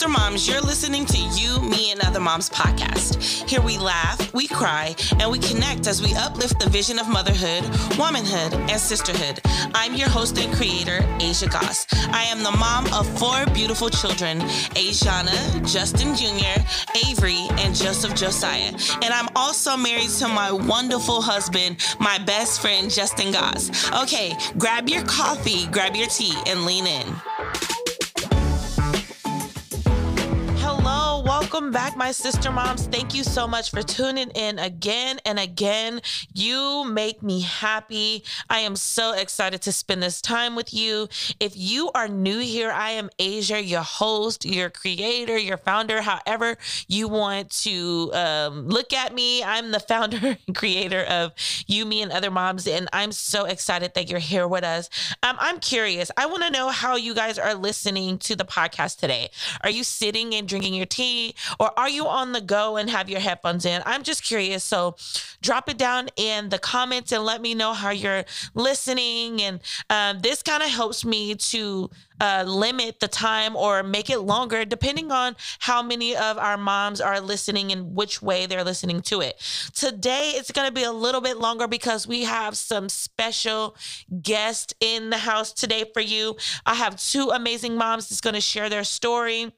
sister moms, you're listening to You, Me, and Other Moms podcast. Here we laugh, we cry, and we connect as we uplift the vision of motherhood, womanhood, and sisterhood. I'm your host and creator, Asia Goss. I am the mom of four beautiful children Asiana, Justin Jr., Avery, and Joseph Josiah. And I'm also married to my wonderful husband, my best friend, Justin Goss. Okay, grab your coffee, grab your tea, and lean in. Welcome back, my sister moms. Thank you so much for tuning in again and again. You make me happy. I am so excited to spend this time with you. If you are new here, I am Asia, your host, your creator, your founder, however you want to um, look at me. I'm the founder and creator of You, Me, and Other Moms, and I'm so excited that you're here with us. Um, I'm curious. I want to know how you guys are listening to the podcast today. Are you sitting and drinking your tea? Or are you on the go and have your headphones in? I'm just curious. So drop it down in the comments and let me know how you're listening. And um, this kind of helps me to uh, limit the time or make it longer, depending on how many of our moms are listening and which way they're listening to it. Today, it's going to be a little bit longer because we have some special guests in the house today for you. I have two amazing moms that's going to share their story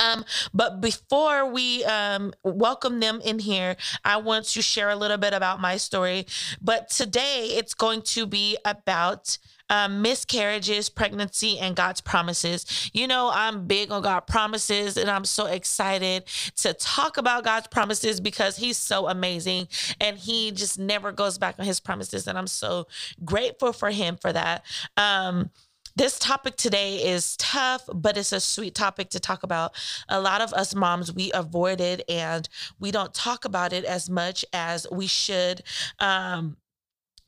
um, but before we um, welcome them in here, I want to share a little bit about my story. But today it's going to be about um, miscarriages, pregnancy, and God's promises. You know, I'm big on God promises, and I'm so excited to talk about God's promises because He's so amazing and He just never goes back on His promises. And I'm so grateful for Him for that. Um, this topic today is tough, but it's a sweet topic to talk about. A lot of us moms, we avoid it and we don't talk about it as much as we should. Um,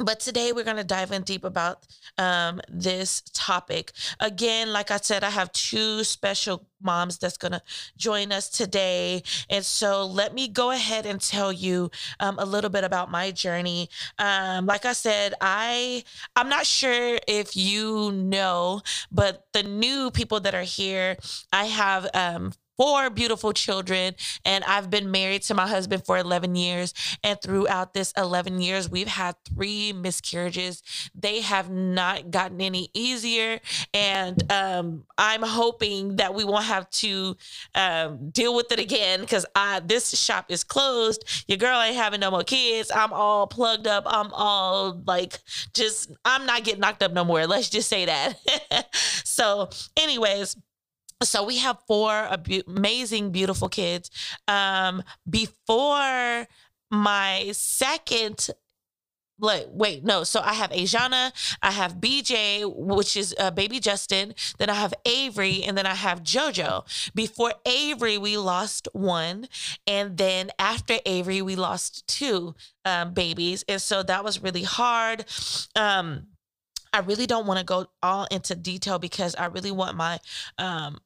but today we're going to dive in deep about um, this topic. Again, like I said, I have two special moms that's going to join us today. And so let me go ahead and tell you um, a little bit about my journey. Um, like I said, I I'm not sure if you know, but the new people that are here, I have um, four beautiful children, and I've been married to my husband for 11 years. And throughout this 11 years, we've had three miscarriages. They have not gotten any easier. And um, I'm hoping that we won't have to um, deal with it again because this shop is closed. Your girl ain't having no more kids. I'm all plugged up. I'm all like, just, I'm not getting knocked up no more. Let's just say that. so, anyways, so we have four amazing beautiful kids. Um before my second like wait no so i have ajana i have bj which is uh, baby justin then i have avery and then i have jojo. Before avery we lost one and then after avery we lost two um, babies and so that was really hard. Um I really don't want to go all into detail because I really want my um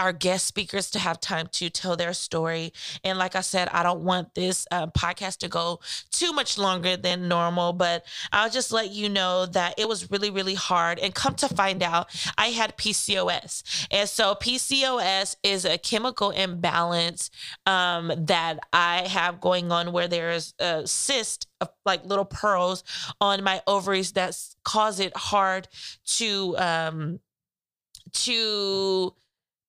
our guest speakers to have time to tell their story. And like I said, I don't want this uh, podcast to go too much longer than normal, but I'll just let you know that it was really, really hard. And come to find out, I had PCOS. And so PCOS is a chemical imbalance um, that I have going on where there's a cyst of like little pearls on my ovaries that cause it hard to um to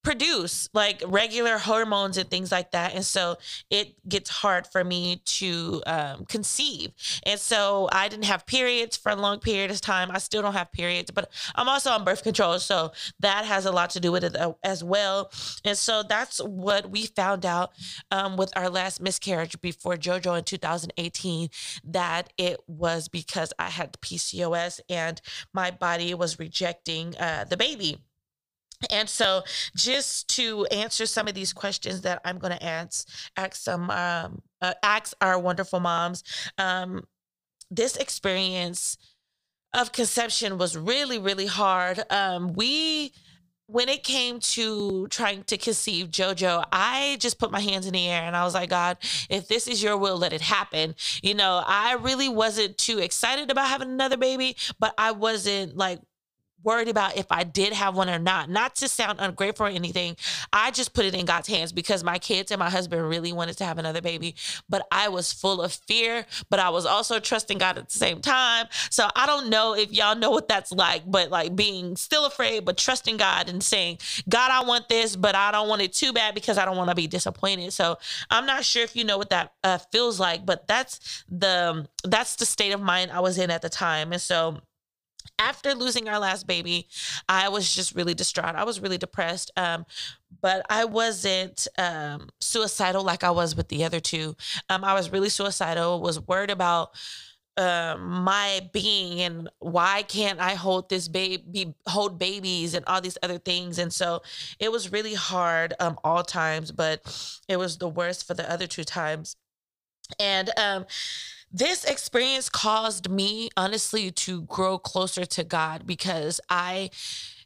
produce like regular hormones and things like that. And so it gets hard for me to um, conceive. And so i didn't have periods for a long period of time. I still don't have periods but i'm also on birth control so that has a lot to do with it as well. And so that's what we found out um, with our last miscarriage before jojo in 2018 that it was because i had pcos and my body was rejecting uh, the baby and so, just to answer some of these questions that I'm going to ask, ask some, um, uh, ask our wonderful moms, um, this experience of conception was really, really hard. Um, we, when it came to trying to conceive JoJo, I just put my hands in the air and I was like, God, if this is your will, let it happen. You know, I really wasn't too excited about having another baby, but I wasn't like worried about if I did have one or not. Not to sound ungrateful or anything. I just put it in God's hands because my kids and my husband really wanted to have another baby, but I was full of fear, but I was also trusting God at the same time. So I don't know if y'all know what that's like, but like being still afraid, but trusting God and saying, God, I want this, but I don't want it too bad because I don't want to be disappointed. So I'm not sure if you know what that uh, feels like, but that's the that's the state of mind I was in at the time. And so after losing our last baby, I was just really distraught. I was really depressed. Um, but I wasn't um, suicidal like I was with the other two. Um, I was really suicidal, was worried about um, my being and why can't I hold this baby, hold babies and all these other things. And so it was really hard um, all times, but it was the worst for the other two times. And um, this experience caused me honestly to grow closer to God because I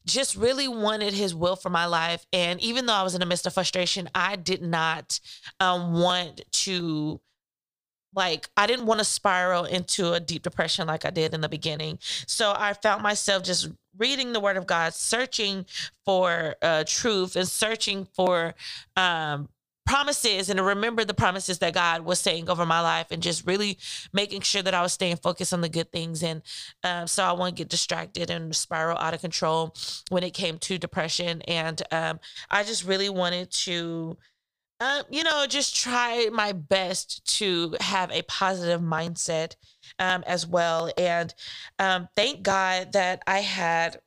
just really wanted his will for my life and even though I was in the midst of frustration I did not um, want to like I didn't want to spiral into a deep depression like I did in the beginning. So I found myself just reading the word of God, searching for uh, truth and searching for um, promises and remember the promises that God was saying over my life and just really making sure that I was staying focused on the good things. And um, so I won't get distracted and spiral out of control when it came to depression. And um, I just really wanted to. Um, you know, just try my best to have a positive mindset um, as well. And um, thank God that I had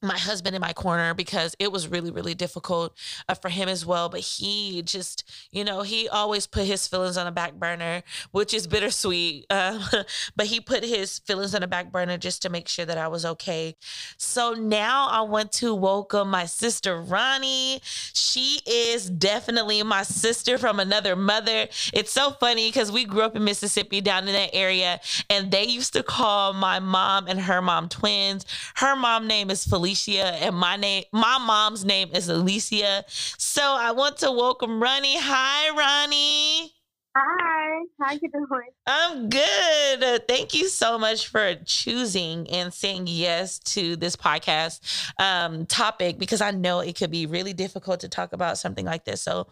my husband in my corner because it was really really difficult uh, for him as well but he just you know he always put his feelings on the back burner which is bittersweet uh, but he put his feelings on the back burner just to make sure that i was okay. So now i want to welcome my sister ronnie. She is definitely my sister from another mother. It's so funny because we grew up in mississippi down in that area and they used to call my mom and her mom twins. Her mom name is felicia Alicia, and my name, my mom's name is Alicia. So I want to welcome Ronnie. Hi, Ronnie. Hi, how you doing? I'm good. Thank you so much for choosing and saying yes to this podcast um, topic because I know it could be really difficult to talk about something like this. So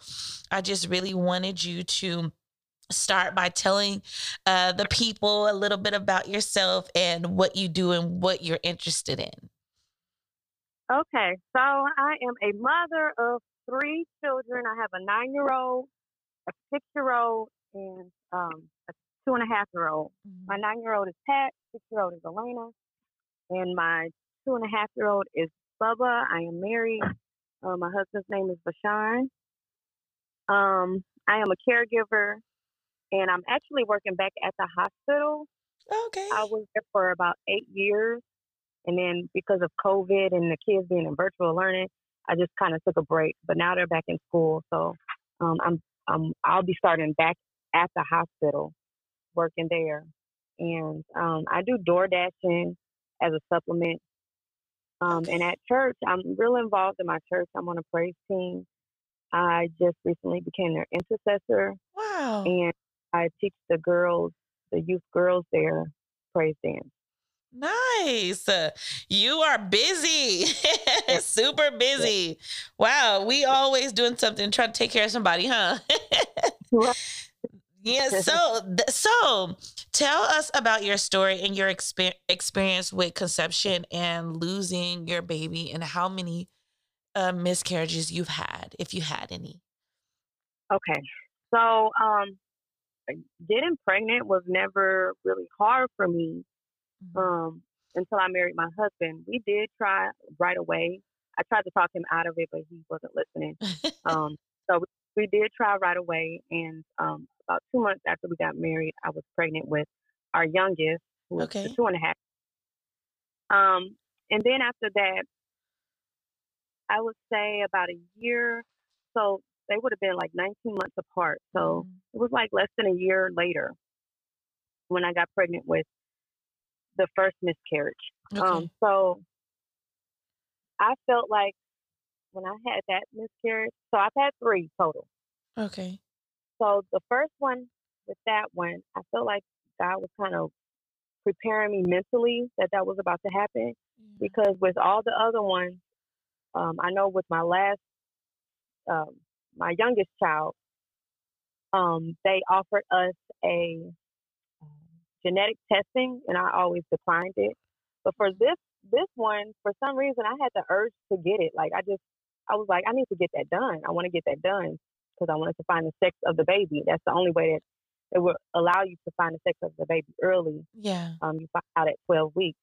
I just really wanted you to start by telling uh, the people a little bit about yourself and what you do and what you're interested in. Okay, so I am a mother of three children. I have a nine year old, a six year old, and um, a two and a half year old. Mm-hmm. My nine year old is Pat, six year old is Elena, and my two and a half year old is Bubba. I am married. Uh, my husband's name is Bashan. Um, I am a caregiver, and I'm actually working back at the hospital. Okay. I was there for about eight years. And then because of COVID and the kids being in virtual learning, I just kind of took a break. But now they're back in school, so um, I'm um, I'll be starting back at the hospital, working there, and um, I do door dashing as a supplement. Um, and at church, I'm real involved in my church. I'm on a praise team. I just recently became their intercessor. Wow! And I teach the girls, the youth girls there, praise dance. Nice. You are busy, super busy. Wow. We always doing something, trying to take care of somebody, huh? yeah. So, so tell us about your story and your exper- experience with conception and losing your baby and how many uh, miscarriages you've had, if you had any. Okay. So, um, getting pregnant was never really hard for me mm-hmm. um, until I married my husband. We did try right away. I tried to talk him out of it, but he wasn't listening. um, so we, we, did try right away. And um, about two months after we got married, I was pregnant with our youngest, who was okay. two and a half. Um, and then after that, I would say about a year. So they would have been like 19 months apart. So mm. it was like less than a year later when I got pregnant with the first miscarriage. Okay. Um, so I felt like when I had that miscarriage, so I've had three total. Okay. So the first one with that one, I felt like God was kind of preparing me mentally that that was about to happen. because with all the other ones, um, I know with my last, um, my youngest child, um, they offered us a um, genetic testing, and I always declined it. But for this this one, for some reason, I had the urge to get it. Like I just, I was like, I need to get that done. I want to get that done because I wanted to find the sex of the baby. That's the only way that it will allow you to find the sex of the baby early. Yeah. Um, you find out at 12 weeks.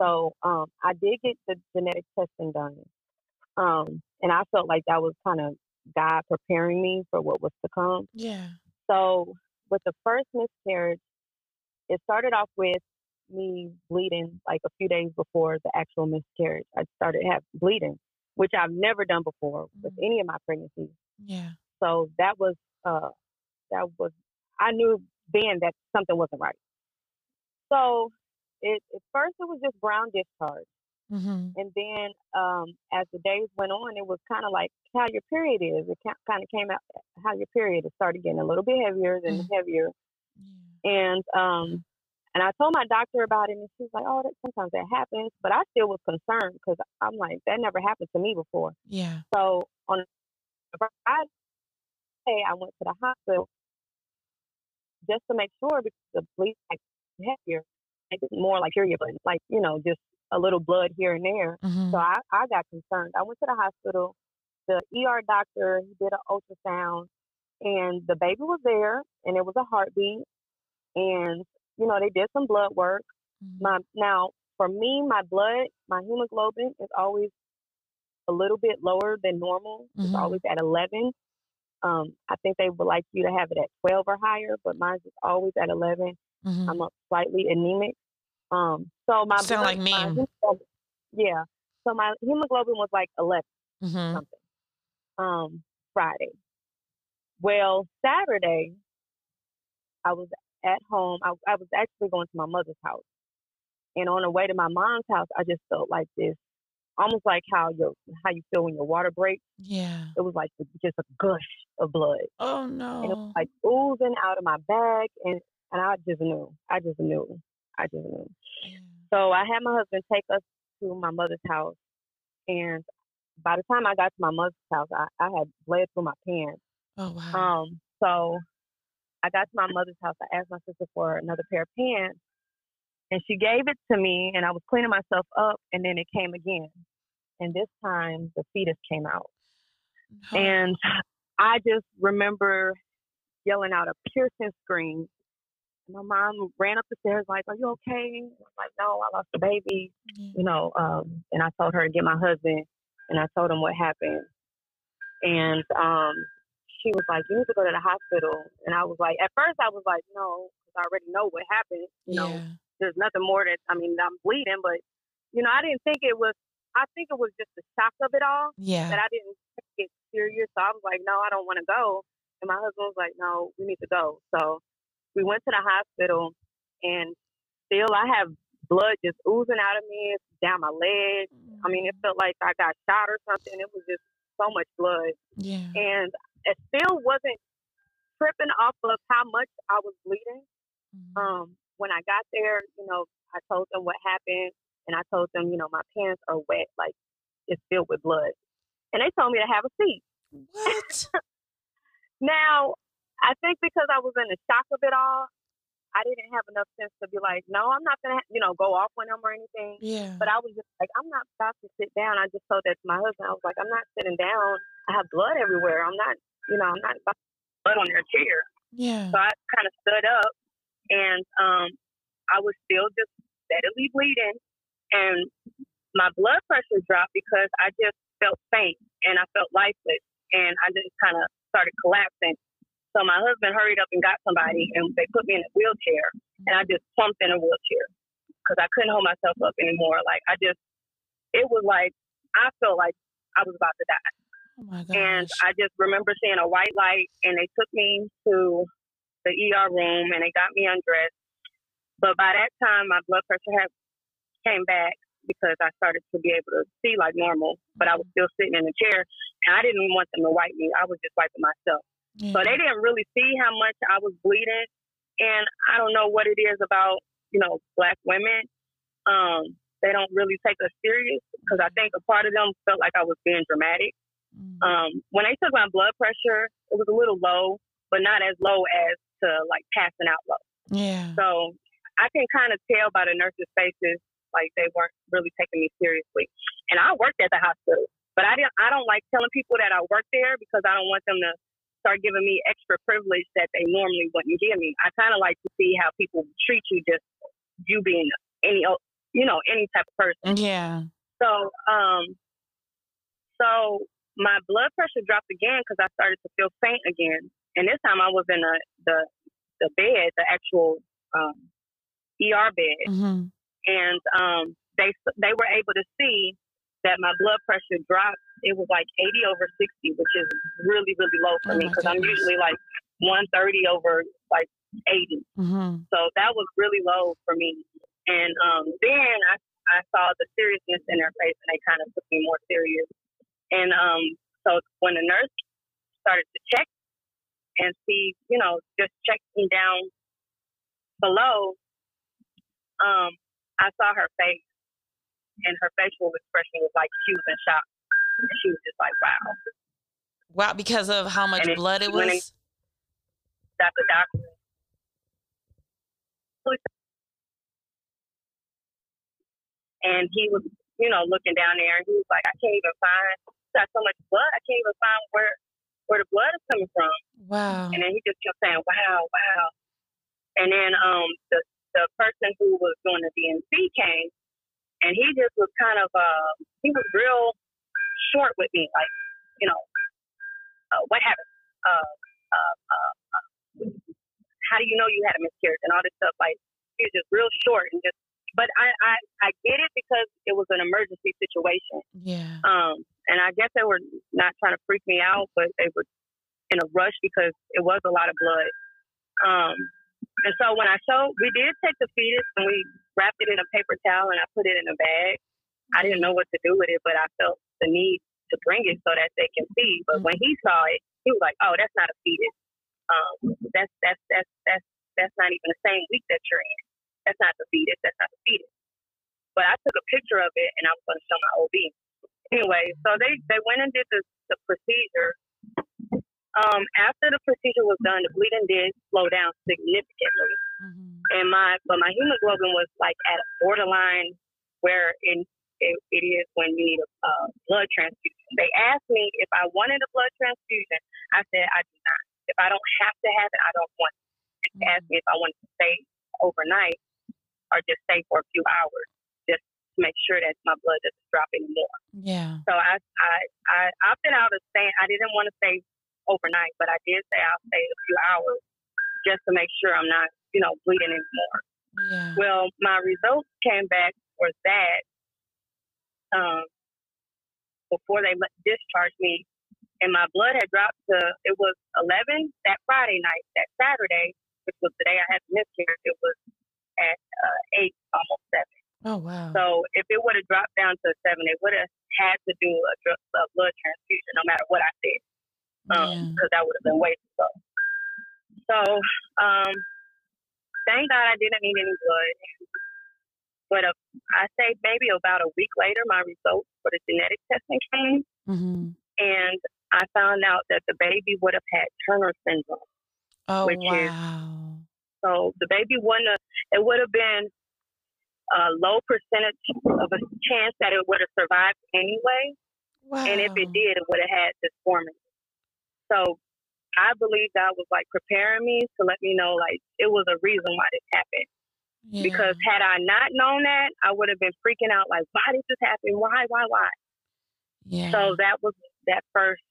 So um, I did get the genetic testing done. Um, and I felt like that was kind of God preparing me for what was to come. Yeah. So with the first miscarriage, it started off with me bleeding like a few days before the actual miscarriage. I started have bleeding, which I've never done before with Mhm. any of my pregnancies. Yeah. So that was uh that was I knew then that something wasn't right. So it at first it was just brown discharge. Mm-hmm. And then um, as the days went on, it was kind of like how your period is. It kind of came out how your period. It started getting a little bit heavier and Mhm. heavier. And um, and I told my doctor about it, and she was like, "Oh, that sometimes that happens," but I still was concerned because I'm like, that never happened to me before. Yeah. So on Friday, I went to the hospital just to make sure because the bleed like heavier, more like period blood, like you know, just a little blood here and there. Mm-hmm. So I, I got concerned. I went to the hospital. The ER doctor he did an ultrasound, and the baby was there, and it was a heartbeat. And you know, they did some blood work. Mhm. My now for me, my blood, my hemoglobin is always a little bit lower than normal. It's Mhm. always at 11. Um, I think they would like you to have it at 12 or higher, but mine's is always at 11. Mhm. I'm slightly anemic. Um, so my Sound like me. hemoglobin- yeah. So my hemoglobin was like 11 Mhm. something. Um, Friday. Well, Saturday, I was at home. I, I was actually going to my mother's house, and on the way to my mom's house, I just felt like this, almost like how your how you feel when your water breaks. Yeah. It was like just a gush of blood, Oh and it no. was like oozing out of my bag, and and I just knew. I just knew. I just knew. Yeah. So I had my husband take us to my mother's house, and by the time I got to my mother's house, I, I had bled through my pants. Oh wow. Um, so I got to my mother's house. I asked my sister for another pair of pants, and she gave it to me. And I was cleaning myself up, and then it came again. And this time, the fetus came out, No. and I just remember yelling out a piercing scream. My mom ran up the stairs like, "Are you okay?" I'm like, "No, I lost the baby." Yeah. you know, um, and I told her to get my husband, and I told him what happened, and um, she was like, "You need to go to the hospital," and I was like, at first I was like, "No," because I already know what happened. You know, there's nothing more that I mean, I'm bleeding, but you know, I didn't think it was. I think it was just the shock of it all Yeah. that I didn't take it serious. So I was like, "No, I don't want to go," and my husband was like, "No, we need to go." So we went to the hospital, and still I have blood just oozing out of me it's down my leg. I mean, it mm. felt like I got shot or something. It was just so much blood. Yeah. And it still wasn't tripping off of how much I was bleeding. Mhm. Um, when I got there, you know, I told them what happened and I told them, you know, my pants are wet, like it's filled with blood. And they told me to have a seat. What? Now, I think because I was in the shock of it all, I didn't have enough sense to be like, no, I'm not gonna, you know, go off on them or anything. Yeah. But I was just like, I'm not about to sit down. I just told that to my husband. I was like, I'm not sitting down. I have blood everywhere. I'm not, you know, I'm not about to put blood on your chair. Yeah. So I kind of stood up, and um, I was still just steadily bleeding, and my blood pressure dropped because I just felt faint and I felt lifeless, and I just kind of started collapsing. So my husband hurried up and got somebody, and they put me in a wheelchair, and I just plumped in a wheelchair because I couldn't hold myself up anymore. Like I just, it was like I felt like I was about to die. Oh. And I just remember seeing a white light, and they took me to the ER room, and they got me undressed. But by that time, my blood pressure had came back because I started to be able to see like normal. But I was still sitting in the chair, and I didn't want them to wipe me. I was just wiping myself. yeah. So they didn't really see how much I was bleeding, and I don't know what it is about you know black women. Um, they don't really take us serious because I think a part of them felt like I was being dramatic. Mm-hmm. Um, when I took my blood pressure, it was a little low, but not as low as to like passing out low. Yeah. So I can kind of tell by the nurses' faces like they weren't really taking me seriously. And I worked at the hospital, but I didn't. I don't like telling people that I work there because I don't want them to start giving me extra privilege that they normally wouldn't give me. I kind of like to see how people treat you just you being any you know any type of person. Yeah. So um, so my blood pressure dropped again because I started to feel faint again, and this time I was in a, the the bed, the actual um, ER bed, mm-hmm. and um, they they were able to see that my blood pressure dropped. It was like 80 over 60, which is really really low for oh me because I'm usually like 130 over like 80. Mm-hmm. So that was really low for me. And um, then I I saw the seriousness in their face, and they kind of took me more serious. And um, so when the nurse started to check and see, you know, just checking down below, um, I saw her face, and her facial expression was like she was in shock. And she was just like, "Wow." Wow, because of how much and blood it, it was. That the doctor. And he was, you know, looking down there, and he was like, "I can't even find. Got so much blood. I can't even find where where the blood is coming from." Wow. And then he just kept saying, "Wow, wow." And then um the the person who was doing the D&C came, and he just was kind of uh, he was real short with me, like you know, uh, what happened? Uh, uh, uh, uh, how do you know you had a miscarriage and all this stuff? Like he was just real short and just. But I, I I get it because it was an emergency situation. Yeah. Um, and I guess they were not trying to freak me out, but they were in a rush because it was a lot of blood. Um, and so when I showed, we did take the fetus and we wrapped it in a paper towel and I put it in a bag. I didn't know what to do with it, but I felt the need to bring it so that they can see. But when he saw it, he was like, "Oh, that's not a fetus. Um, that's that's that's that's that's not even the same week that you're in. That's not the fetus. That's not the fetus." But I took a picture of it and I was going to show my OB. Anyway, so they they went and did the the procedure um, after the procedure was done, the bleeding did slow down significantly, mm-hmm. and my but my hemoglobin was like at a borderline where in, it, it is when you need a uh, blood transfusion. They asked me if I wanted a blood transfusion. I said I do not. If I don't have to have it, I don't want it. Mm-hmm. Asked me if I wanted to stay overnight or just stay for a few hours, to make sure that my blood doesn't drop anymore. Yeah. So I I I opted out of staying. I didn't want to stay overnight, but I did say I'll stay a few hours just to make sure I'm not, you know, bleeding anymore. Yeah. Well, my results came back was that um, before they discharged me, and my blood had dropped to it was 11 that Friday night. That Saturday, which was the day I had the miscarriage, it was at uh, eight, almost seven. Oh wow! So if it would have dropped down to seven, they would have had to do a, a blood transfusion, no matter what I did because um, yeah. that would have been way too low. So, um, thank God I didn't need any blood. But uh, I say maybe about a week later, my results for the genetic testing came, mm-hmm. and I found out that the baby would have had Turner syndrome. Oh which wow! Is, so the baby wouldn't. Have, it would have been a low percentage of a chance that it would have survived anyway. Wow. And if it did, it would have had this dysformity. So I believe God was like preparing me to let me know like it was a reason why this happened. Yeah. Because had I not known that, I would have been freaking out like, why did this happen? Why, why, why? Yeah. So that was that first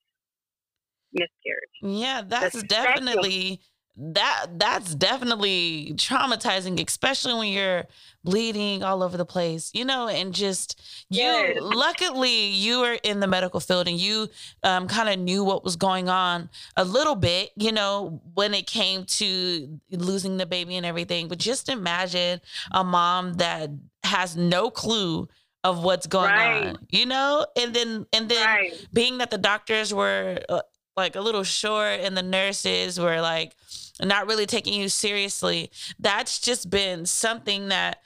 miscarriage. Yeah, that's definitely that that's definitely traumatizing especially when you're bleeding all over the place you know and just you yes. luckily you were in the medical field and you um, kind of knew what was going on a little bit you know when it came to losing the baby and everything but just imagine a mom that has no clue of what's going right. on you know and then and then right. being that the doctors were uh, like a little short and the nurses were like not really taking you seriously. That's just been something that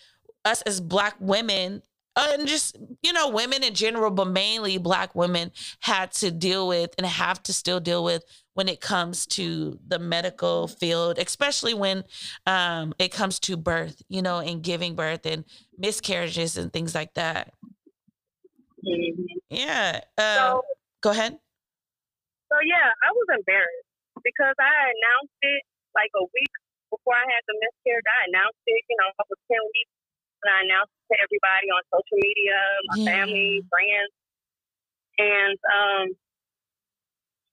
us as black women uh, and just you know women in general but mainly black women had to deal with and have to still deal with when it comes to the medical field especially when um, it comes to birth you know and giving birth and miscarriages and things like that. Mm-hmm. yeah uh, so, go ahead so yeah i was embarrassed because i announced it like a week before i had the miscarriage i announced it you know i was 10 weeks and I announced it to everybody on social media, my yeah. family, friends, and um,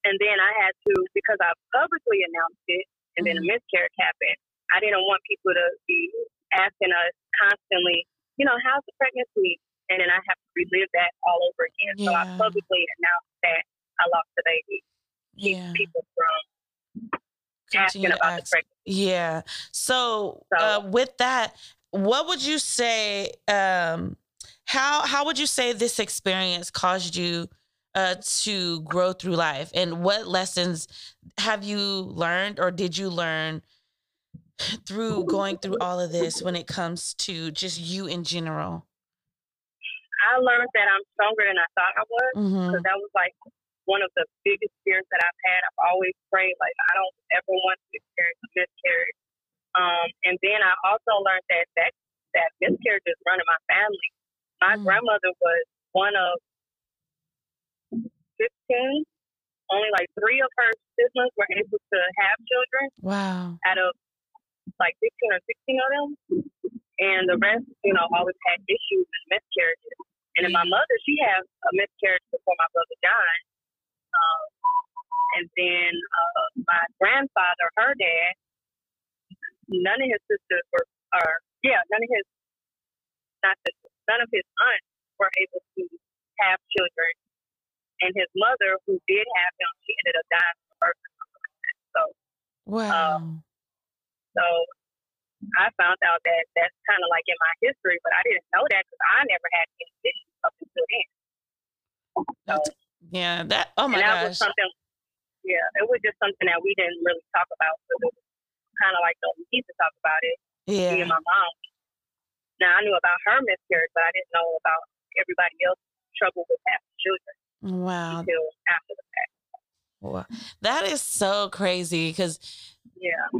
and then I had to because I publicly announced it, and mm-hmm. then a miscarriage happened. I didn't want people to be asking us constantly, you know, how's the pregnancy, and then I have to relive that all over again. Yeah. So I publicly announced that I lost the baby. Keep yeah. people from asking about ask. the pregnancy. Yeah. So, so uh, with that, what would you say um, how how would you say this experience caused you uh, to grow through life and what lessons have you learned or did you learn through going through all of this when it comes to just you in general i learned that i'm stronger than i thought i was because mm-hmm. that was like one of the biggest fears that i've had i've always prayed like i don't ever want to experience a miscarriage um, and then I also learned that that, that miscarriages run in my family. My mm. grandmother was one of 15. Only like three of her siblings were able to have children. Wow. Out of like 15 or 16 of them. And the rest, you know, always had issues and miscarriages. And then my mother, she had a miscarriage before my brother died. Um, and then uh, my grandfather, her dad, none of his sisters were, or yeah, none of his, not sisters, none of his aunts were able to have children. And his mother, who did have him, she ended up dying from birth So, wow. Um, so I found out that that's kind of like in my history, but I didn't know that because I never had any issues up until then. So, yeah, that, oh my that gosh. Was something, yeah, it was just something that we didn't really talk about. So it was kind of like don't need to talk about it. Yeah. Me and my mom. Now I knew about her miscarriage, but I didn't know about everybody else's trouble with having children. Wow. Until after the fact. Wow. That is so crazy because yeah,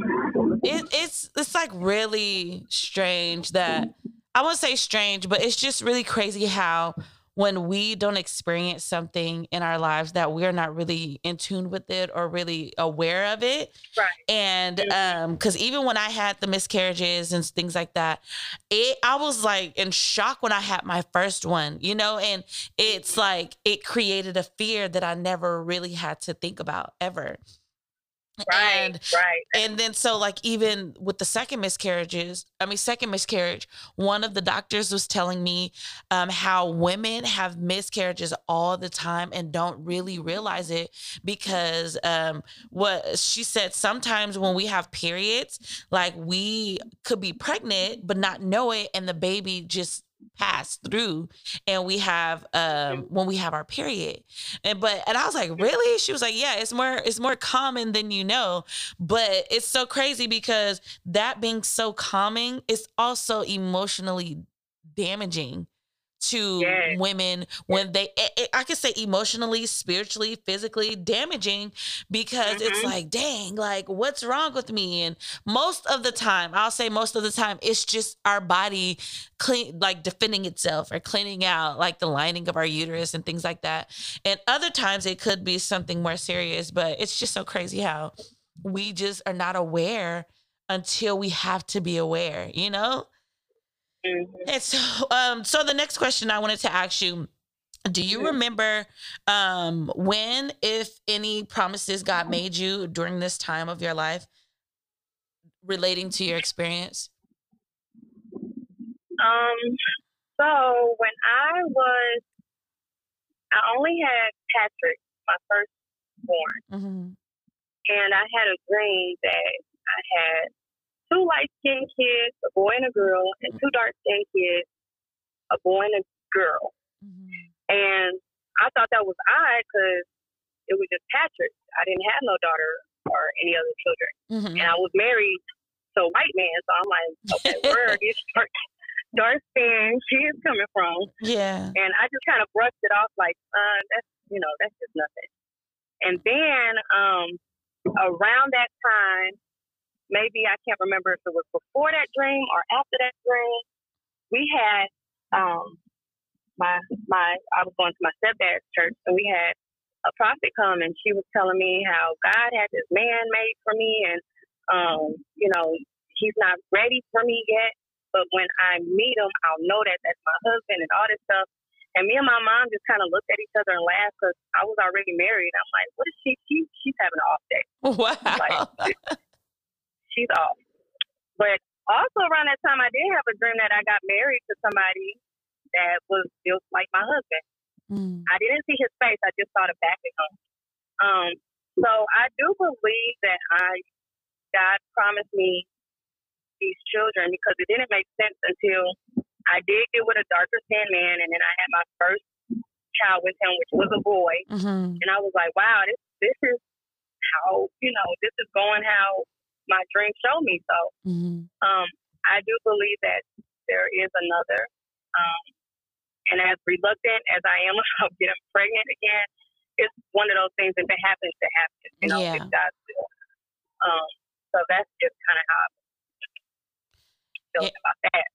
it, it's it's like really strange that I won't say strange, but it's just really crazy how when we don't experience something in our lives that we're not really in tune with it or really aware of it. Right. And um because even when I had the miscarriages and things like that, it I was like in shock when I had my first one, you know, and it's like it created a fear that I never really had to think about ever. Right, and, right. And then so like even with the second miscarriages, I mean second miscarriage, one of the doctors was telling me um, how women have miscarriages all the time and don't really realize it because um, what she said sometimes when we have periods, like we could be pregnant but not know it, and the baby just pass through and we have um when we have our period. And but and i was like really? She was like yeah it's more it's more common than you know. But it's so crazy because that being so calming is also emotionally damaging to yes. women when they i could say emotionally spiritually physically damaging because mm-hmm. it's like dang like what's wrong with me and most of the time i'll say most of the time it's just our body clean like defending itself or cleaning out like the lining of our uterus and things like that and other times it could be something more serious but it's just so crazy how we just are not aware until we have to be aware you know Mm-hmm. And so, um, so the next question I wanted to ask you. Do you mm-hmm. remember um, when, if any, promises God made you during this time of your life relating to your experience? Um, so when I was, I only had Patrick, my first born, mm-hmm. and I had a dream that I had two light skinned kids, a boy and a girl, and two dark skinned kids, a boy and a girl. Mm-hmm. And I thought that was odd because it was just Patrick. I didn't have no daughter or any other children. Mm-hmm. And I was married to a white man, so I'm like, okay, where are these dark, understand she is coming from. Yeah. And I just kind of brushed it off like, uh, that's you know, that's just nothing. And then um, around that time, maybe I can't remember if it was before that dream or after that dream, we had um, my my I was going to my stepdad's church and we had a prophet come and she was telling me how God had this man made for me and um, you know, he's not ready for me yet. But when I meet him, I'll know that that's my husband and all this stuff. And me and my mom just kind of looked at each other and laughed because I was already married. I'm like, what is she? she she's having an off day. Wow. Like, she's off. But also around that time, I did have a dream that I got married to somebody that was built like my husband. Mm. I didn't see his face. I just saw the back of him. Um, so I do believe that I God promised me these children because it didn't make sense until I did get with a darker skinned man, and then I had my first child with him, which was a boy. Mm-hmm. And I was like, wow, this this is how you know this is going how my dream showed me. So mm-hmm. um, I do believe that there is another. Um, and as reluctant as I am about getting pregnant again, it's one of those things. If it happens, it happens. You know, yeah. it's God's will. Um, so that's just kind of how I feel yeah. about that.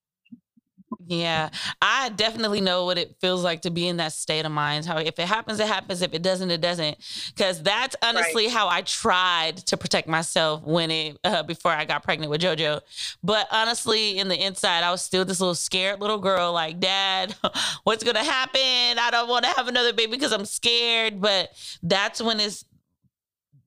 Yeah, I definitely know what it feels like to be in that state of mind. How if it happens, it happens. If it doesn't, it doesn't. Because that's honestly right. how I tried to protect myself when it uh, before I got pregnant with JoJo. But honestly, in the inside, I was still this little scared little girl. Like, Dad, what's gonna happen? I don't want to have another baby because I'm scared. But that's when it's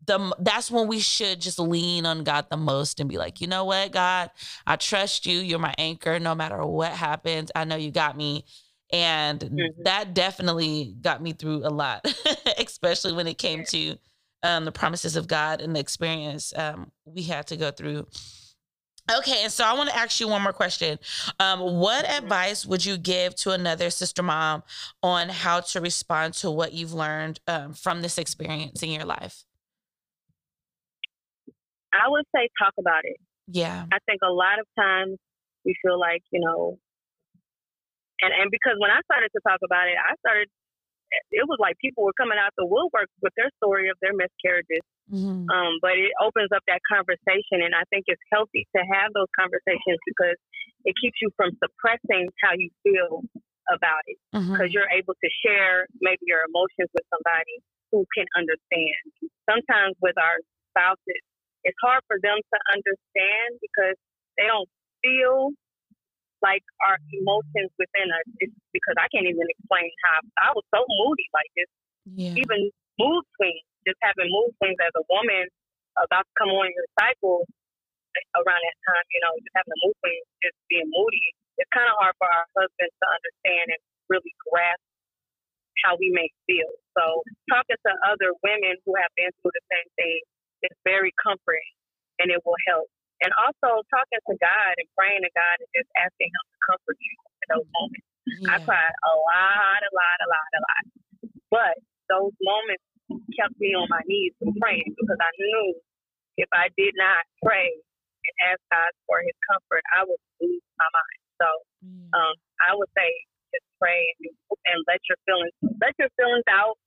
the that's when we should just lean on God the most and be like, you know what, God, I trust you. You're my anchor. No matter what happens, I know you got me. And mm-hmm. that definitely got me through a lot, especially when it came to um, the promises of God and the experience um, we had to go through. Okay, and so I want to ask you one more question. Um, what mm-hmm. advice would you give to another sister mom on how to respond to what you've learned um, from this experience in your life? I would say talk about it. Yeah. I think a lot of times we feel like, you know, and, and because when I started to talk about it, I started, it was like people were coming out the woodwork with their story of their miscarriages. Mm-hmm. Um, but it opens up that conversation, and I think it's healthy to have those conversations because it keeps you from suppressing how you feel about it because mm-hmm. you're able to share maybe your emotions with somebody who can understand. Sometimes with our spouses, it's hard for them to understand because they don't feel like our emotions within us. It's because I can't even explain how I was so moody like this. Yeah. Even mood swings, just having mood swings as a woman about to come on your cycle around that time, you know, just having a mood swing, just being moody. It's kind of hard for our husbands to understand and really grasp how we may feel. So talking to other women who have been through the same thing is very comforting and it will help. And also talking to God and praying to God and just asking Him to comfort you in those moments. Yeah. I cried a lot, a lot, a lot, a lot. But those moments kept me on my knees and praying because I knew if I did not pray and ask God for His comfort, I would lose my mind. So um, I would say just pray and, and let your feelings let your feelings out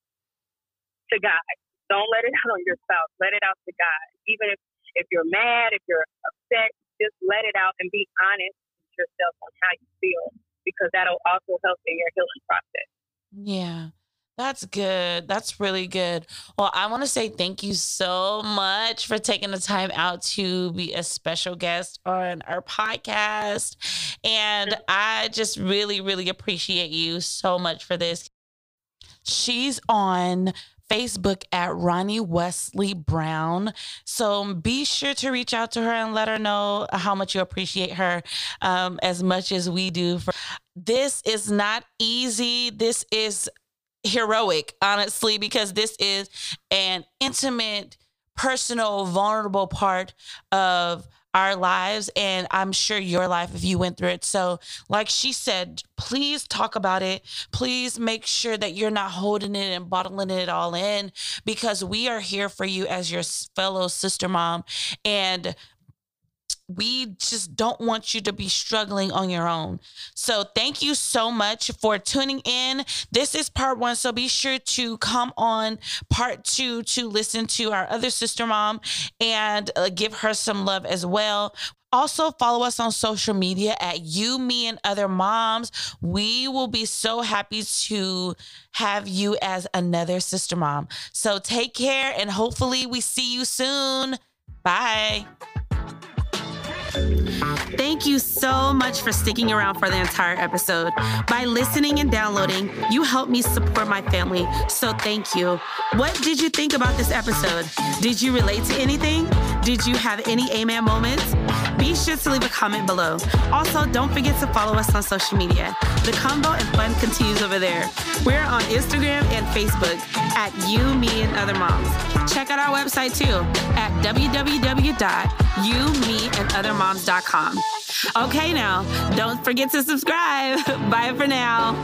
to God don't let it out on your spouse. Let it out to God. Even if, if you're mad, if you're upset, just let it out and be honest with yourself on how you feel because that'll also help in your healing process. Yeah. That's good. That's really good. Well, I want to say thank you so much for taking the time out to be a special guest on our podcast. And I just really, really appreciate you so much for this. She's on Facebook at Ronnie Wesley Brown. So be sure to reach out to her and let her know how much you appreciate her um, as much as we do. For this is not easy. This is heroic, honestly, because this is an intimate, personal, vulnerable part of our lives and I'm sure your life if you went through it. So, like she said, please talk about it. Please make sure that you're not holding it and bottling it all in because we are here for you as your fellow sister mom. And we just don't want you to be struggling on your own. So thank you so much for tuning in. This is part one. So be sure to come on part two to listen to our other sister mom and uh, give her some love as well. Also, follow us on social media at You, Me, and Other Moms. We will be so happy to have you as another sister mom. So take care and hopefully we see you soon. Bye. Thank you so much for sticking around for the entire episode. By listening and downloading, you help me support my family, so thank you. What did you think about this episode? Did you relate to anything? Did you have any amen moments? Be sure to leave a comment below. Also, don't forget to follow us on social media. The combo and fun continues over there. We're on Instagram and Facebook at You, Me, and Other Moms. Check out our website too at www.youmeandothermoms.com. Okay, now, don't forget to subscribe. Bye for now.